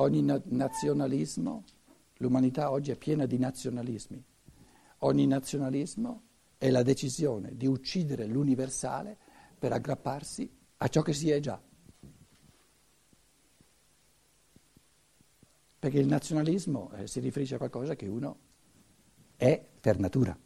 ogni na- nazionalismo, l'umanità oggi è piena di nazionalismi, ogni nazionalismo è la decisione di uccidere l'universale per aggrapparsi a ciò che si è già. Perché il nazionalismo eh, si riferisce a qualcosa che uno è per natura.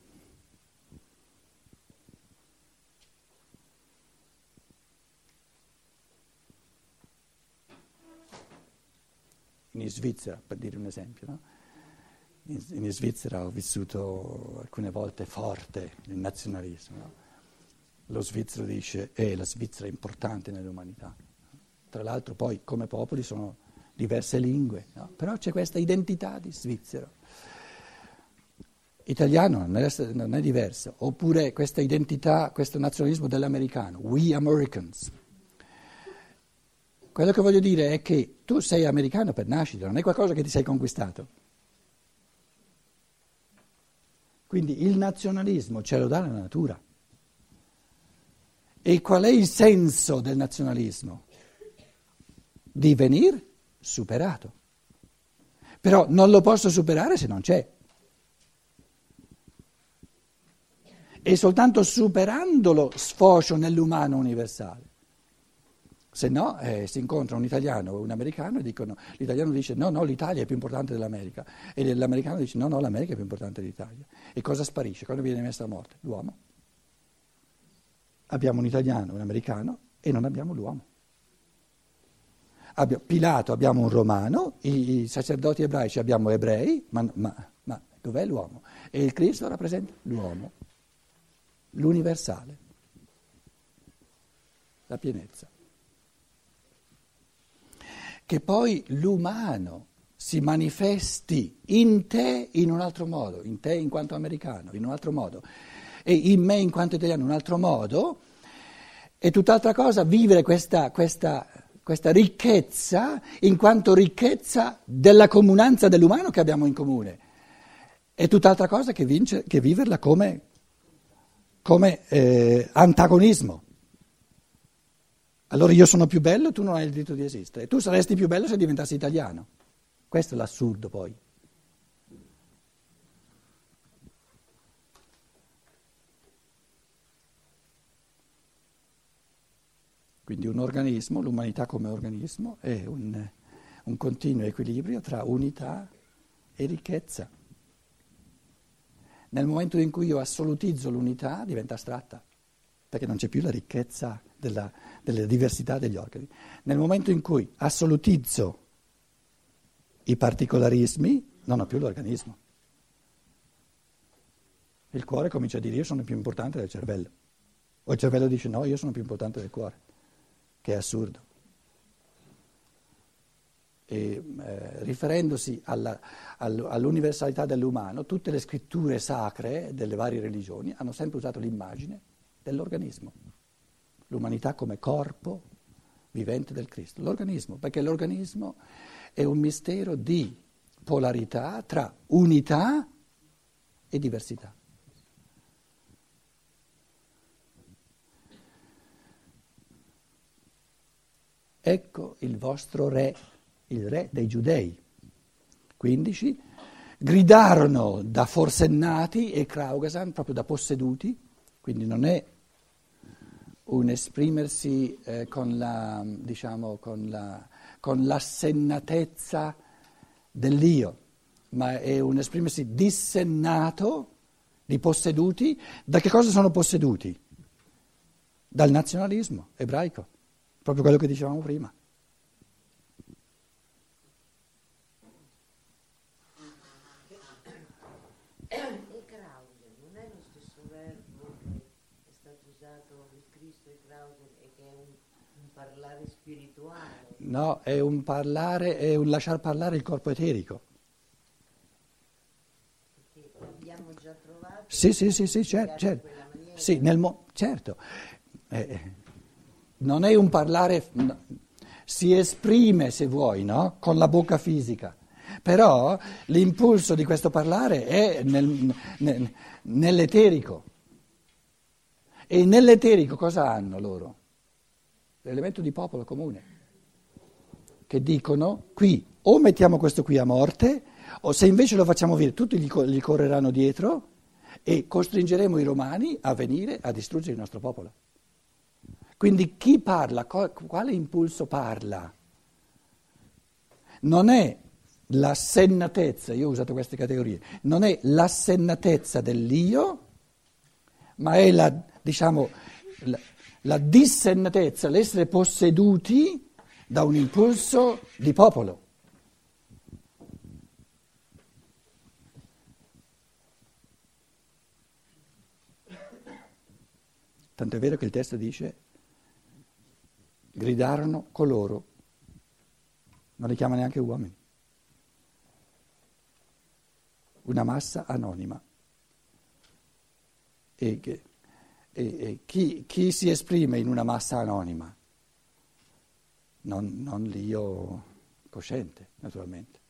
In Svizzera, per dire un esempio, no? in, in, Svizzera ho vissuto alcune volte forte il nazionalismo. No? Lo svizzero dice, eh, la Svizzera è importante nell'umanità. Tra l'altro poi come popoli sono diverse lingue, no? però c'è questa identità di svizzero. Italiano non è, non è diverso, oppure questa identità, questo nazionalismo dell'americano, we Americans. Quello che voglio dire è che tu sei americano per nascita, non è qualcosa che ti sei conquistato. Quindi il nazionalismo ce lo dà la natura. E qual è il senso del nazionalismo? Di venire superato. Però non lo posso superare se non c'è. E soltanto superandolo sfocio nell'umano universale. Se no eh, si incontra un italiano o un americano e dicono, l'italiano dice no, no, l'Italia è più importante dell'America e l'americano dice no, no, l'America è più importante dell'Italia. E cosa sparisce? Quando viene messa a morte? L'uomo. Abbiamo un italiano, un americano e non abbiamo l'uomo. Abbiamo, Pilato abbiamo un romano, i, i sacerdoti ebraici abbiamo ebrei, ma, ma, ma dov'è l'uomo? E il Cristo rappresenta l'uomo, l'universale, la pienezza. Che poi l'umano si manifesti in te in un altro modo, in te in quanto americano, in un altro modo, e in me in quanto italiano in un altro modo, è tutt'altra cosa vivere questa, questa questa ricchezza in quanto ricchezza della comunanza dell'umano che abbiamo in comune. È tutt'altra cosa che, vince, che viverla come, come eh, antagonismo. Allora io sono più bello, tu non hai il diritto di esistere. Tu saresti più bello se diventassi italiano. Questo è l'assurdo poi. Quindi un organismo, l'umanità come organismo, è un, un continuo equilibrio tra unità e ricchezza. Nel momento in cui io assolutizzo l'unità diventa astratta, perché non c'è più la ricchezza della, della diversità degli organi. Nel momento in cui assolutizzo i particolarismi, non ho più l'organismo. Il cuore comincia a dire io sono più importante del cervello. O il cervello dice no, io sono più importante del cuore che è assurdo. E, eh, riferendosi alla, all'universalità dell'umano, tutte le scritture sacre delle varie religioni hanno sempre usato l'immagine dell'organismo, l'umanità come corpo vivente del Cristo, l'organismo, perché l'organismo è un mistero di polarità tra unità e diversità. ecco il vostro re, il re dei giudei. 15. Gridarono da forsennati e Kraugasan, proprio da posseduti, quindi non è un esprimersi eh, con, la, diciamo, con, la, con l'assennatezza dell'io, ma è un esprimersi dissennato di posseduti. Da che cosa sono posseduti? Dal nazionalismo ebraico. Proprio quello che dicevamo prima. E Krausen, non è lo stesso verbo che è stato usato il Cristo e Krausen e che è un, un parlare spirituale? No, è un parlare, è un lasciar parlare il corpo eterico. Perché l'abbiamo già trovato? Sì, sì, sì, sì, certo, certo. Sì, nel mo- certo. Eh, non è un parlare, si esprime se vuoi, no? con la bocca fisica, però l'impulso di questo parlare è nel, nel, nell'eterico. E nell'eterico cosa hanno loro? L'elemento di popolo comune, che dicono qui o mettiamo questo qui a morte o se invece lo facciamo vivere tutti gli, gli correranno dietro e costringeremo i romani a venire a distruggere il nostro popolo. Quindi chi parla, quale impulso parla? Non è l'assennatezza, io ho usato queste categorie, non è l'assennatezza dell'io, ma è la, diciamo, la, la dissennatezza, l'essere posseduti da un impulso di popolo. Tanto è vero che il testo dice, gridarono coloro, non li chiama neanche uomini, una massa anonima. E, e, e chi, chi, si esprime in una massa anonima? Non, non l'io cosciente, naturalmente.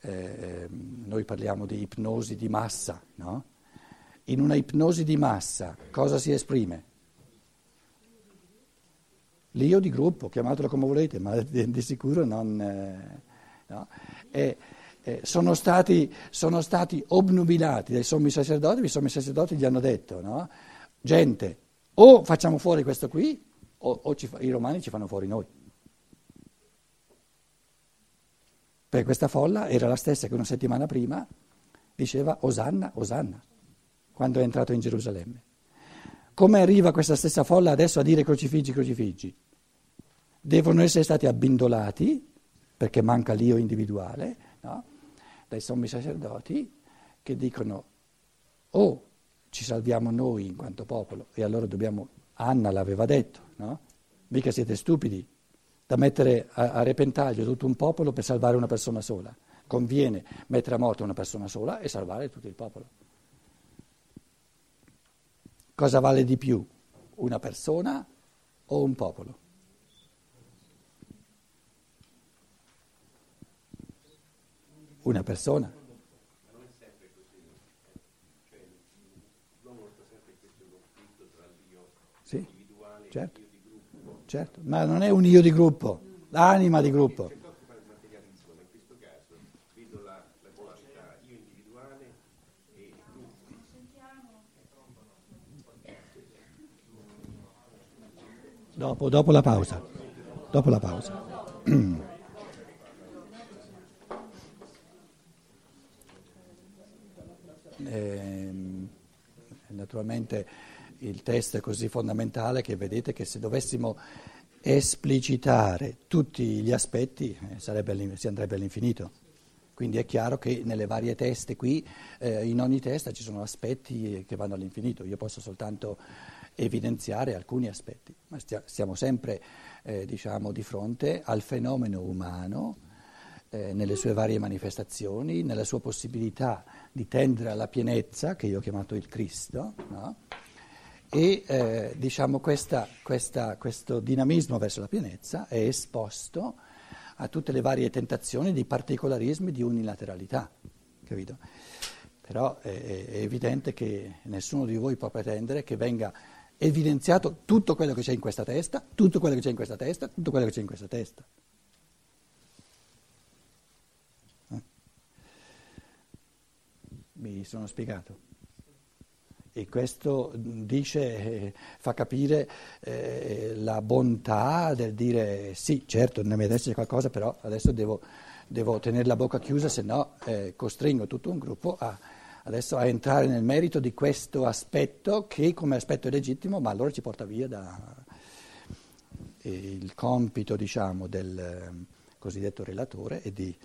Eh, noi parliamo di ipnosi di massa, no? in una ipnosi di massa cosa si esprime? L'io di gruppo, chiamatelo come volete, ma di, di sicuro non... Eh, no? e, eh, sono, stati, sono, stati, obnubilati dai sommi sacerdoti, i sommi sacerdoti gli hanno detto, no? gente, o facciamo fuori questo qui, o, o ci, i romani ci fanno fuori noi. Perché questa folla era la stessa che una settimana prima diceva Osanna, Osanna quando è entrato in Gerusalemme. Come arriva questa stessa folla adesso a dire crocifiggi, crocifiggi? Devono essere stati abbindolati, perché manca l'io individuale, no? dai sommi sacerdoti che dicono o oh, ci salviamo noi in quanto popolo e allora dobbiamo, Anna l'aveva detto, no? mica siete stupidi da mettere a, a repentaglio tutto un popolo per salvare una persona sola, conviene mettere a morte una persona sola e salvare tutto il popolo. Cosa vale di più, una persona o un popolo? Una persona. Sì, certo, certo, ma non è un io di gruppo, l'anima di gruppo. Dopo, dopo la pausa. Dopo la pausa. Eh, naturalmente il testo è così fondamentale che vedete che se dovessimo esplicitare tutti gli aspetti eh, si andrebbe all'infinito. Quindi è chiaro che nelle varie teste qui, eh, in ogni testa ci sono aspetti che vanno all'infinito. Io posso soltanto evidenziare alcuni aspetti, ma stia, stiamo sempre eh, diciamo, di fronte al fenomeno umano eh, nelle sue varie manifestazioni, nella sua possibilità di tendere alla pienezza, che io ho chiamato il Cristo, no? E eh, diciamo, questa, questa, questo dinamismo verso la pienezza è esposto a tutte le varie tentazioni di particolarismi, di unilateralità, capito? Però è, è evidente che nessuno di voi può pretendere che venga evidenziato tutto quello che c'è in questa testa, tutto quello che c'è in questa testa, tutto quello che c'è in questa testa. Eh? Mi sono spiegato. E questo dice, eh, fa capire eh, la bontà del dire sì, certo, nella mia c'è qualcosa, però adesso devo, devo tenere la bocca chiusa, se no eh, costringo tutto un gruppo a adesso a entrare nel merito di questo aspetto che come aspetto è legittimo, ma allora ci porta via da il compito diciamo, del ehm, cosiddetto relatore è di,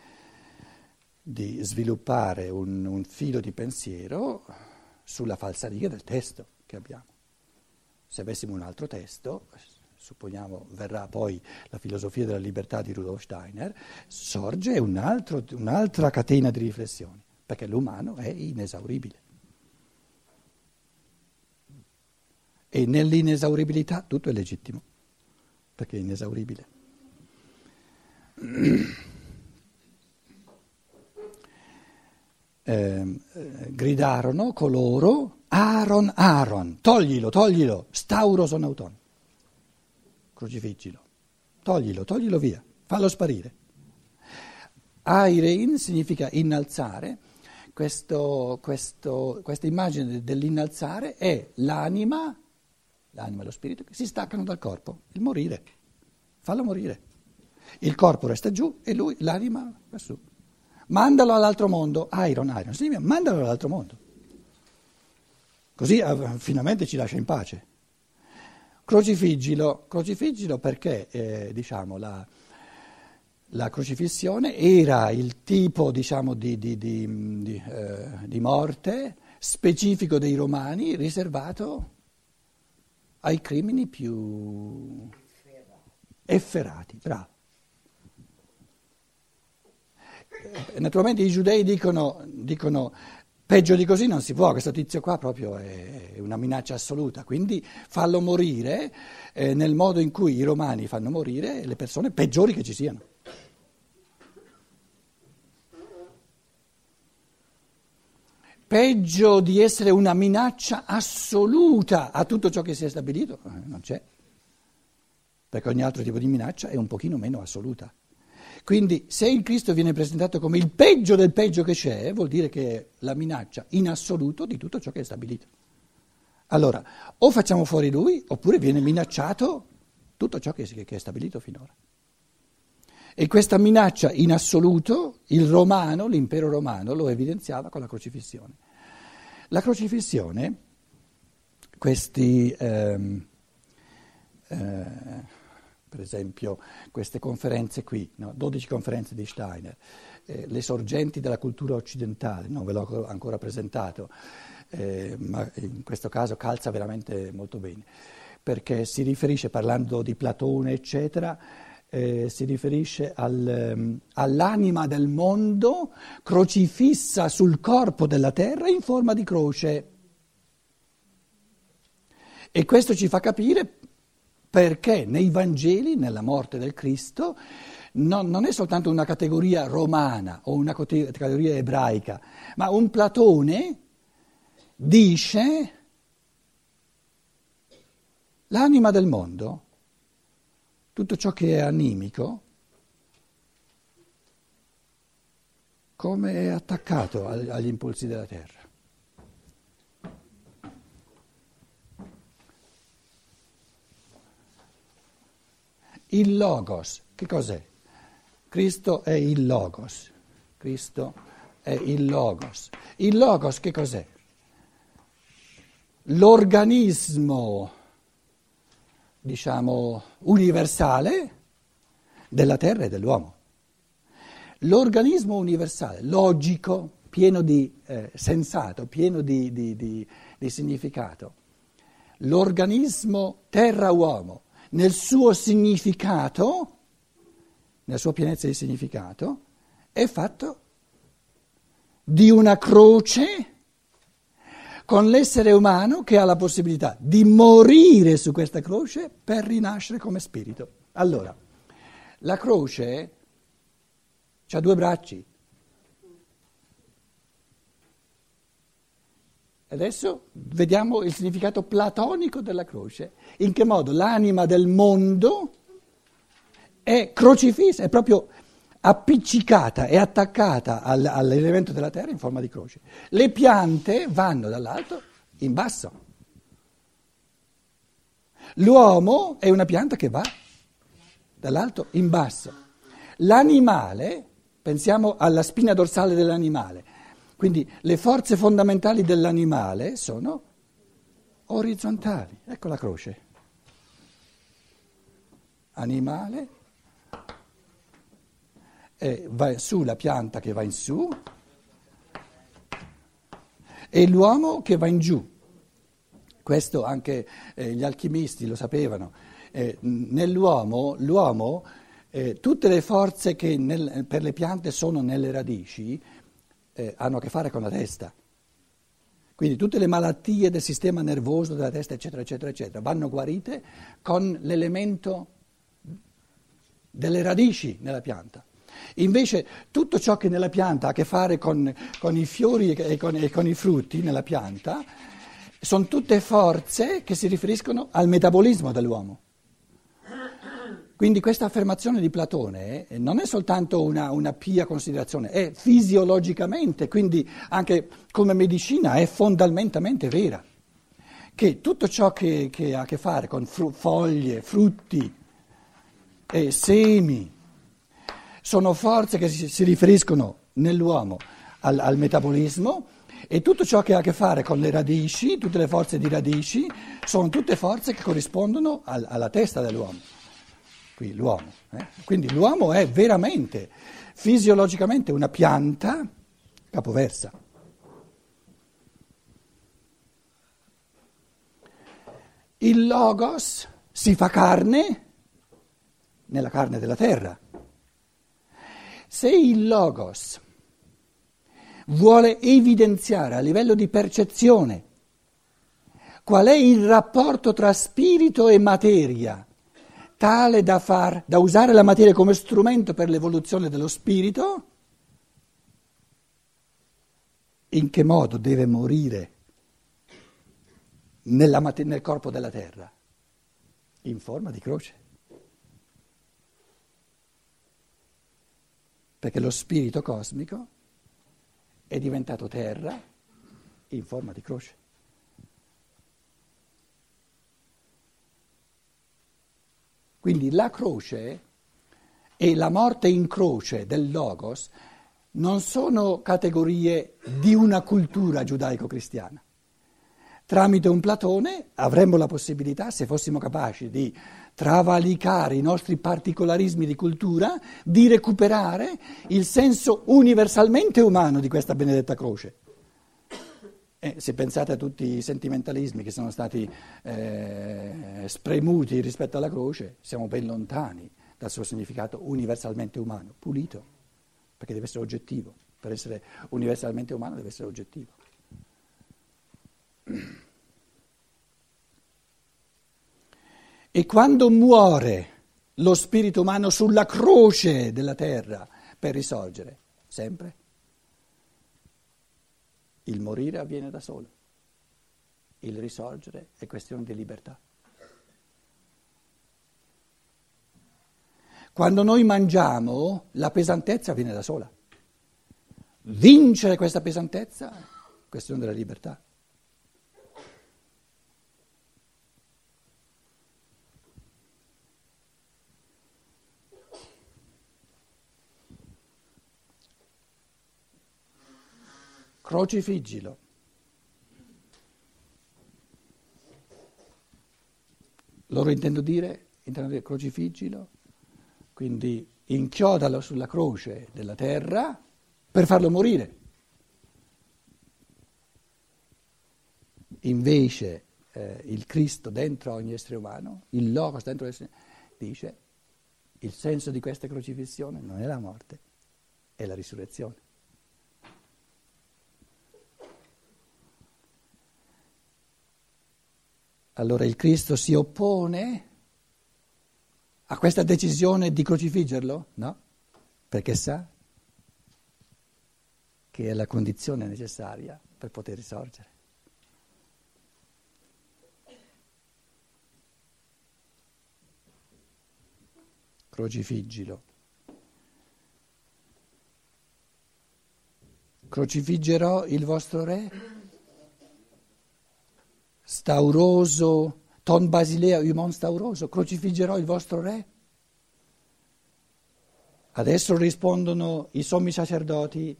di sviluppare un, un, filo di pensiero sulla falsariga del testo che abbiamo. Se avessimo un altro testo, supponiamo verrà poi la filosofia della libertà di Rudolf Steiner, sorge un altro, un'altra catena di riflessioni perché l'umano è inesauribile. E nell'inesauribilità tutto è legittimo, perché è inesauribile. Eh, gridarono coloro, Aaron, Aaron, toglilo, toglilo, stauros on auton, crocifiggilo, toglilo, toglilo via. fallo sparire. Airein significa innalzare, questo, questo, questa immagine dell'innalzare è l'anima, l'anima e lo spirito che si staccano dal corpo, il morire, fallo morire. Il corpo resta giù e lui, l'anima, va su. Mandalo all'altro mondo, Iron, Iron, significa mandalo all'altro mondo. Così eh, finalmente ci lascia in pace. Crocifiggilo, crocifiggilo perché eh, diciamo, la, la, crocifissione era il tipo diciamo, di, di, di, eh, di, morte specifico dei romani riservato ai crimini più efferati. Bravo. Eh, naturalmente i giudei dicono, dicono Peggio di così non si può, questo tizio qua proprio è una minaccia assoluta, quindi fallo morire eh, nel modo in cui i romani fanno morire le persone peggiori che ci siano. Peggio di essere una minaccia assoluta a tutto ciò che si è stabilito, eh, non c'è, perché ogni altro tipo di minaccia è un pochino meno assoluta. Quindi se il Cristo viene presentato come il peggio del peggio che c'è, vuol dire che è la minaccia in assoluto di tutto ciò che è stabilito. Allora, o facciamo fuori lui, oppure viene minacciato tutto ciò che è stabilito finora. E questa minaccia in assoluto il romano, l'impero romano, lo evidenziava con la crocifissione. La crocifissione, questi... Ehm, eh, per esempio queste conferenze qui, no? 12 conferenze di Steiner, eh, le sorgenti della cultura occidentale, non ve l'ho ancora presentato, eh, ma in questo caso calza veramente molto bene, perché si riferisce, parlando di Platone, eccetera, eh, si riferisce al, um, all'anima del mondo crocifissa sul corpo della terra in forma di croce. E questo ci fa capire perché nei Vangeli, nella morte del Cristo, non, non, è soltanto una categoria romana o una categoria ebraica, ma un Platone dice l'anima del mondo, tutto ciò che è animico, come è attaccato agli impulsi della terra. Il Logos, che cos'è? Cristo è il Logos. Cristo è il Logos. Il Logos che cos'è? L'organismo, diciamo, universale della terra e dell'uomo. L'organismo universale, logico, pieno di eh, sensato, pieno di, di, di, di significato. L'organismo terra-uomo nel suo significato, nella sua pienezza di significato, è fatto di una croce con l'essere umano che ha la possibilità di morire su questa croce per rinascere come spirito. Allora, la croce ha due bracci, Adesso vediamo il significato platonico della croce, in che modo l'anima del mondo è crocifissa, è proprio appiccicata, è attaccata all'elemento della terra in forma di croce. Le piante vanno dall'alto in basso. L'uomo è una pianta che va dall'alto in basso. L'animale, pensiamo alla spina dorsale dell'animale, quindi le forze fondamentali dell'animale sono orizzontali. Ecco la croce. Animale, e va su la pianta che va in su e l'uomo che va in giù. Questo anche eh, gli alchimisti lo sapevano. Eh, nell'uomo, l'uomo, eh, tutte le forze che nel, per le piante sono nelle radici, eh, hanno a che fare con la testa. Quindi tutte le malattie del sistema nervoso, della testa, eccetera, eccetera, eccetera, vanno guarite con l'elemento delle radici nella pianta. Invece tutto ciò che nella pianta ha a che fare con, con i fiori e con, e con i frutti nella pianta sono tutte forze che si riferiscono al metabolismo dell'uomo. Quindi questa affermazione di Platone eh, non è soltanto una, una, pia considerazione, è fisiologicamente, quindi anche come medicina è fondamentalmente vera, che tutto ciò che, che ha a che fare con fru- foglie, frutti, e semi, sono forze che si, si riferiscono nell'uomo al, al metabolismo e tutto ciò che ha a che fare con le radici, tutte le forze di radici, sono tutte forze che corrispondono al, alla testa dell'uomo qui l'uomo. Eh? Quindi l'uomo è veramente, fisiologicamente una pianta capoversa. Il logos si fa carne nella carne della terra. Se il logos vuole evidenziare a livello di percezione qual è il rapporto tra spirito e materia, tale da, far, da usare la materia come strumento per l'evoluzione dello spirito, in che modo deve morire nella, nel corpo della terra? In forma di croce. Perché lo spirito cosmico è diventato terra in forma di croce. Quindi la croce e la morte in croce del Logos non sono categorie di una cultura giudaico-cristiana. Tramite un Platone avremmo la possibilità, se fossimo capaci di travalicare i nostri particolarismi di cultura, di recuperare il senso universalmente umano di questa benedetta croce. Eh, se pensate a tutti i sentimentalismi che sono stati eh, spremuti rispetto alla croce, siamo ben lontani dal suo significato universalmente umano, pulito, perché deve essere oggettivo. Per essere universalmente umano deve essere oggettivo. E quando muore lo spirito umano sulla croce della terra per risorgere, sempre il morire avviene da solo, il risorgere è questione di libertà. Quando noi mangiamo, la pesantezza avviene da sola. Vincere questa pesantezza è questione della libertà. crocifiggilo. Loro intendo dire, intendo dire crocifiggilo, quindi inchiodalo sulla croce della terra per farlo morire. Invece eh, il Cristo dentro ogni essere umano, il Logos dentro l'essere umano, dice il senso di questa crocifissione non è la morte, è la risurrezione. Allora il Cristo si oppone a questa decisione di crocifiggerlo? No, perché sa che è la condizione necessaria per poter risorgere. Crocifigilo. Crocifiggerò il vostro re? stauroso, ton basilea humon stauroso, crocifiggerò il vostro re? Adesso rispondono i sommi sacerdoti,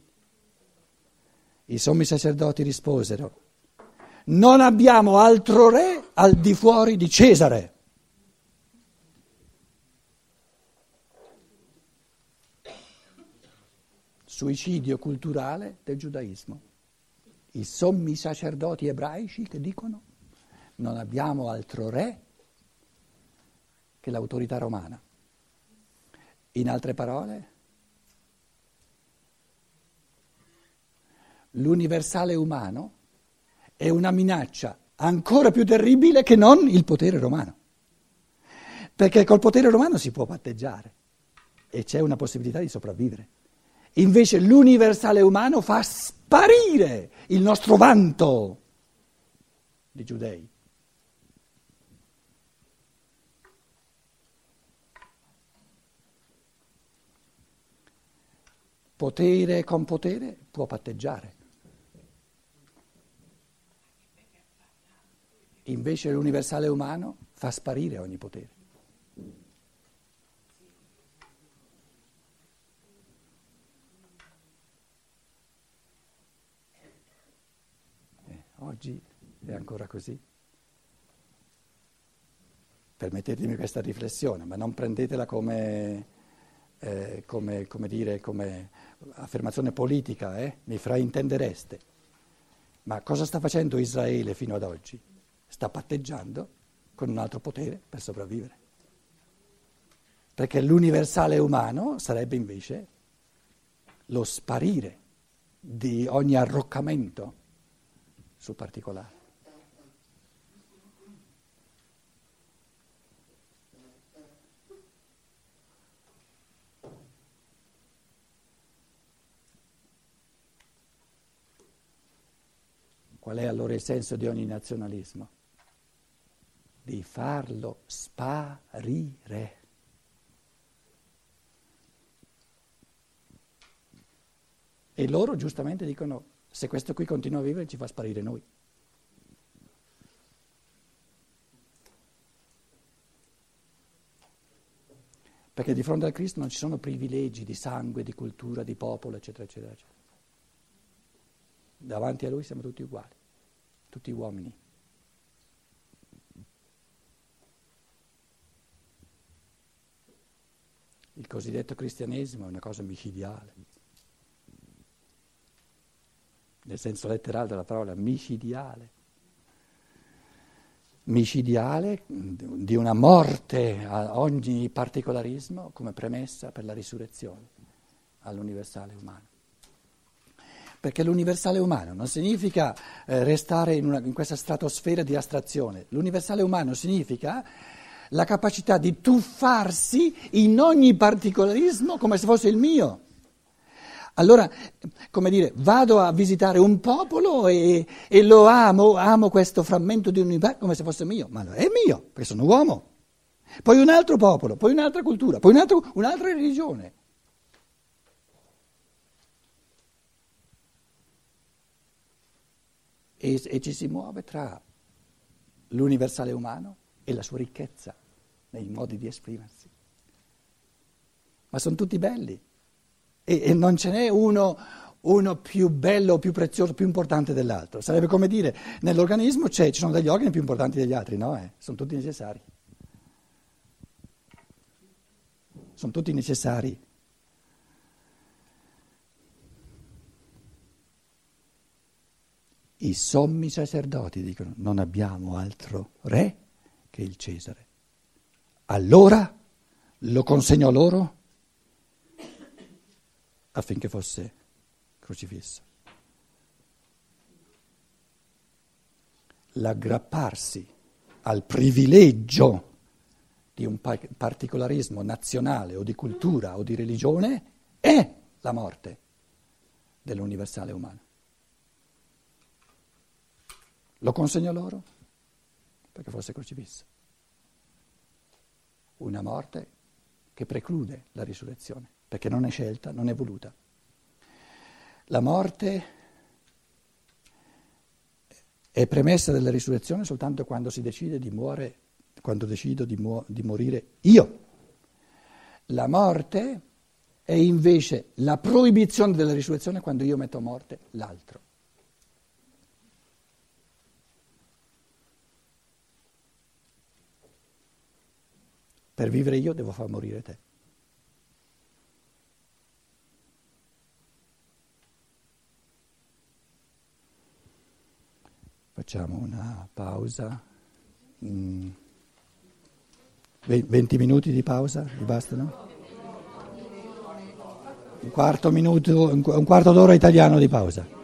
i sommi sacerdoti risposero, non abbiamo altro re al di fuori di Cesare. Suicidio culturale del giudaismo. I sommi sacerdoti ebraici che dicono non abbiamo altro re che l'autorità romana. In altre parole, l'universale umano è una minaccia ancora più terribile che non il potere romano. Perché col potere romano si può patteggiare e c'è una possibilità di sopravvivere. Invece l'universale umano fa sparire il nostro vanto di giudei. Potere con potere può patteggiare. Invece l'universale umano fa sparire ogni potere. Eh, oggi è ancora così. Permettetemi questa riflessione, ma non prendetela come, eh, come, come, dire, come affermazione politica, eh? mi fraintendereste. Ma cosa sta facendo Israele fino ad oggi? sta patteggiando con un altro potere per sopravvivere. Perché l'universale umano sarebbe invece lo sparire di ogni arroccamento sul particolare. Qual è allora il senso di ogni nazionalismo? Di farlo sparire. E loro giustamente dicono, se questo qui continua a vivere ci fa sparire noi. Perché di fronte al Cristo non ci sono privilegi di sangue, di cultura, di popolo, eccetera, eccetera, eccetera. Davanti a Lui siamo tutti uguali tutti uomini. Il cosiddetto cristianesimo è una cosa micidiale, nel senso letterale della parola micidiale. Micidiale di una morte a ogni particolarismo come premessa per la risurrezione all'universale umano perché l'universale umano non significa eh, restare in, una, in questa stratosfera di astrazione, l'universale umano significa la capacità di tuffarsi in ogni particolarismo come se fosse il mio. Allora, come dire, vado a visitare un popolo e, e lo amo, amo questo frammento di universo come se fosse mio, ma è mio, perché sono uomo. Poi un altro popolo, poi un'altra cultura, poi un altro, un'altra religione. E, e ci si muove tra l'universale umano e la sua ricchezza nei modi di esprimersi. Ma sono tutti belli e, e non ce n'è uno, uno, più bello, più prezioso, più importante dell'altro. Sarebbe come dire, nell'organismo ci sono degli organi più importanti degli altri, no? Eh? Sono tutti necessari. Sono tutti necessari. I sommi sacerdoti dicono non abbiamo altro re che il Cesare. Allora lo consegnò loro affinché fosse crocifisso. L'aggrapparsi al privilegio di un particolarismo nazionale o di cultura o di religione è la morte dell'universale umano. Lo consegnò loro perché fosse crocifisso. Una morte che preclude la risurrezione, perché non è scelta, non è voluta. La morte è premessa della risurrezione soltanto quando si decide di muore, quando decido di, mu- di morire io. La morte è invece la proibizione della risurrezione quando io metto a morte l'altro. Per vivere io devo far morire te. Facciamo una pausa. Mm. 20 minuti di pausa, vi bastano? Un quarto, minuto, un quarto d'ora italiano di pausa.